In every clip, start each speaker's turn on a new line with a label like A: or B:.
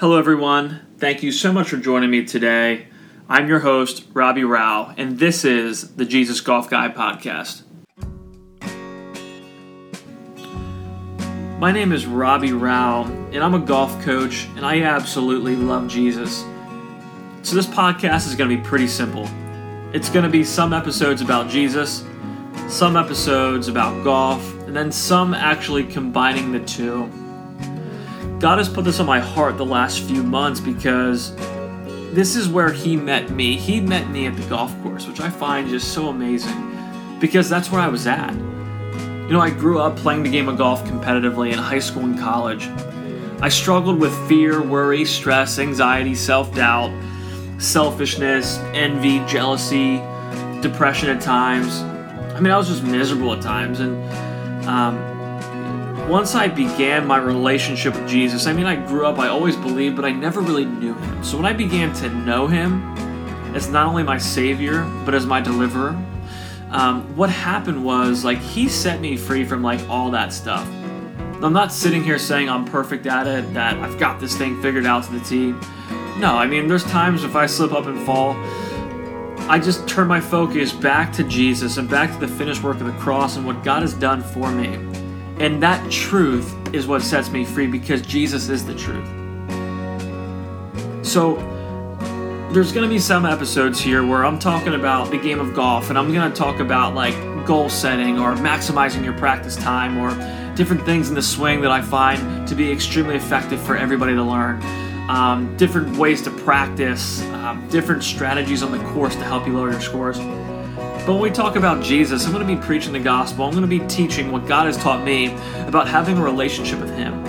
A: Hello, everyone. Thank you so much for joining me today. I'm your host, Robbie Rao, and this is the Jesus Golf Guy podcast. My name is Robbie Rao, and I'm a golf coach, and I absolutely love Jesus. So, this podcast is going to be pretty simple. It's going to be some episodes about Jesus, some episodes about golf, and then some actually combining the two. God has put this on my heart the last few months because this is where He met me. He met me at the golf course, which I find just so amazing because that's where I was at. You know, I grew up playing the game of golf competitively in high school and college. I struggled with fear, worry, stress, anxiety, self doubt, selfishness, envy, jealousy, depression at times. I mean, I was just miserable at times. And um, once I began my relationship with Jesus, I mean, I grew up, I always believed, but I never really knew him. So when I began to know him as not only my Savior, but as my deliverer, um, what happened was like he set me free from like all that stuff. I'm not sitting here saying I'm perfect at it, that I've got this thing figured out to the T. No, I mean, there's times if I slip up and fall, I just turn my focus back to Jesus and back to the finished work of the cross and what God has done for me. And that truth is what sets me free because Jesus is the truth. So, there's going to be some episodes here where I'm talking about the game of golf and I'm going to talk about like goal setting or maximizing your practice time or different things in the swing that I find to be extremely effective for everybody to learn. Um, different ways to practice, um, different strategies on the course to help you lower your scores. But when we talk about Jesus, I'm going to be preaching the gospel. I'm going to be teaching what God has taught me about having a relationship with Him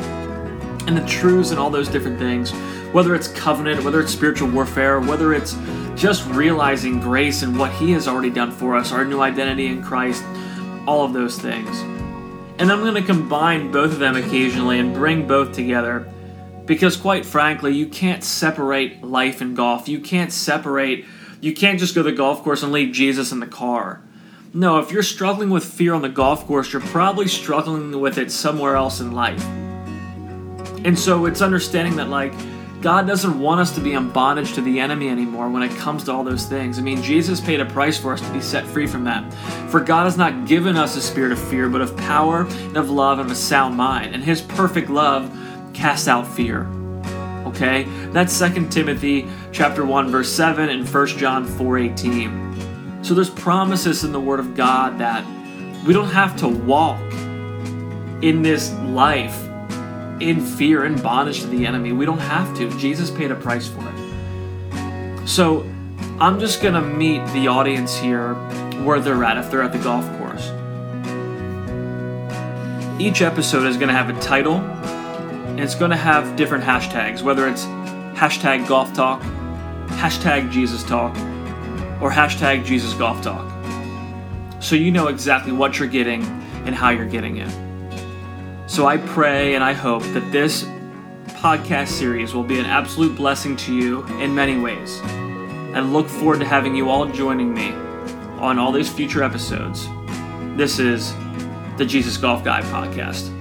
A: and the truths and all those different things. Whether it's covenant, whether it's spiritual warfare, whether it's just realizing grace and what He has already done for us, our new identity in Christ, all of those things. And I'm going to combine both of them occasionally and bring both together because, quite frankly, you can't separate life and golf. You can't separate you can't just go to the golf course and leave Jesus in the car. No, if you're struggling with fear on the golf course, you're probably struggling with it somewhere else in life. And so it's understanding that, like, God doesn't want us to be in bondage to the enemy anymore when it comes to all those things. I mean, Jesus paid a price for us to be set free from that. For God has not given us a spirit of fear, but of power and of love and of a sound mind. And His perfect love casts out fear okay? That's 2 Timothy chapter 1 verse 7 and 1 John 4:18. So there's promises in the word of God that we don't have to walk in this life in fear and bondage to the enemy. We don't have to. Jesus paid a price for it. So I'm just going to meet the audience here where they're at if they're at the golf course. Each episode is going to have a title and it's going to have different hashtags, whether it's hashtag golf talk, hashtag Jesus talk, or hashtag Jesus golf talk. So you know exactly what you're getting and how you're getting it. So I pray and I hope that this podcast series will be an absolute blessing to you in many ways. And look forward to having you all joining me on all these future episodes. This is the Jesus Golf Guy podcast.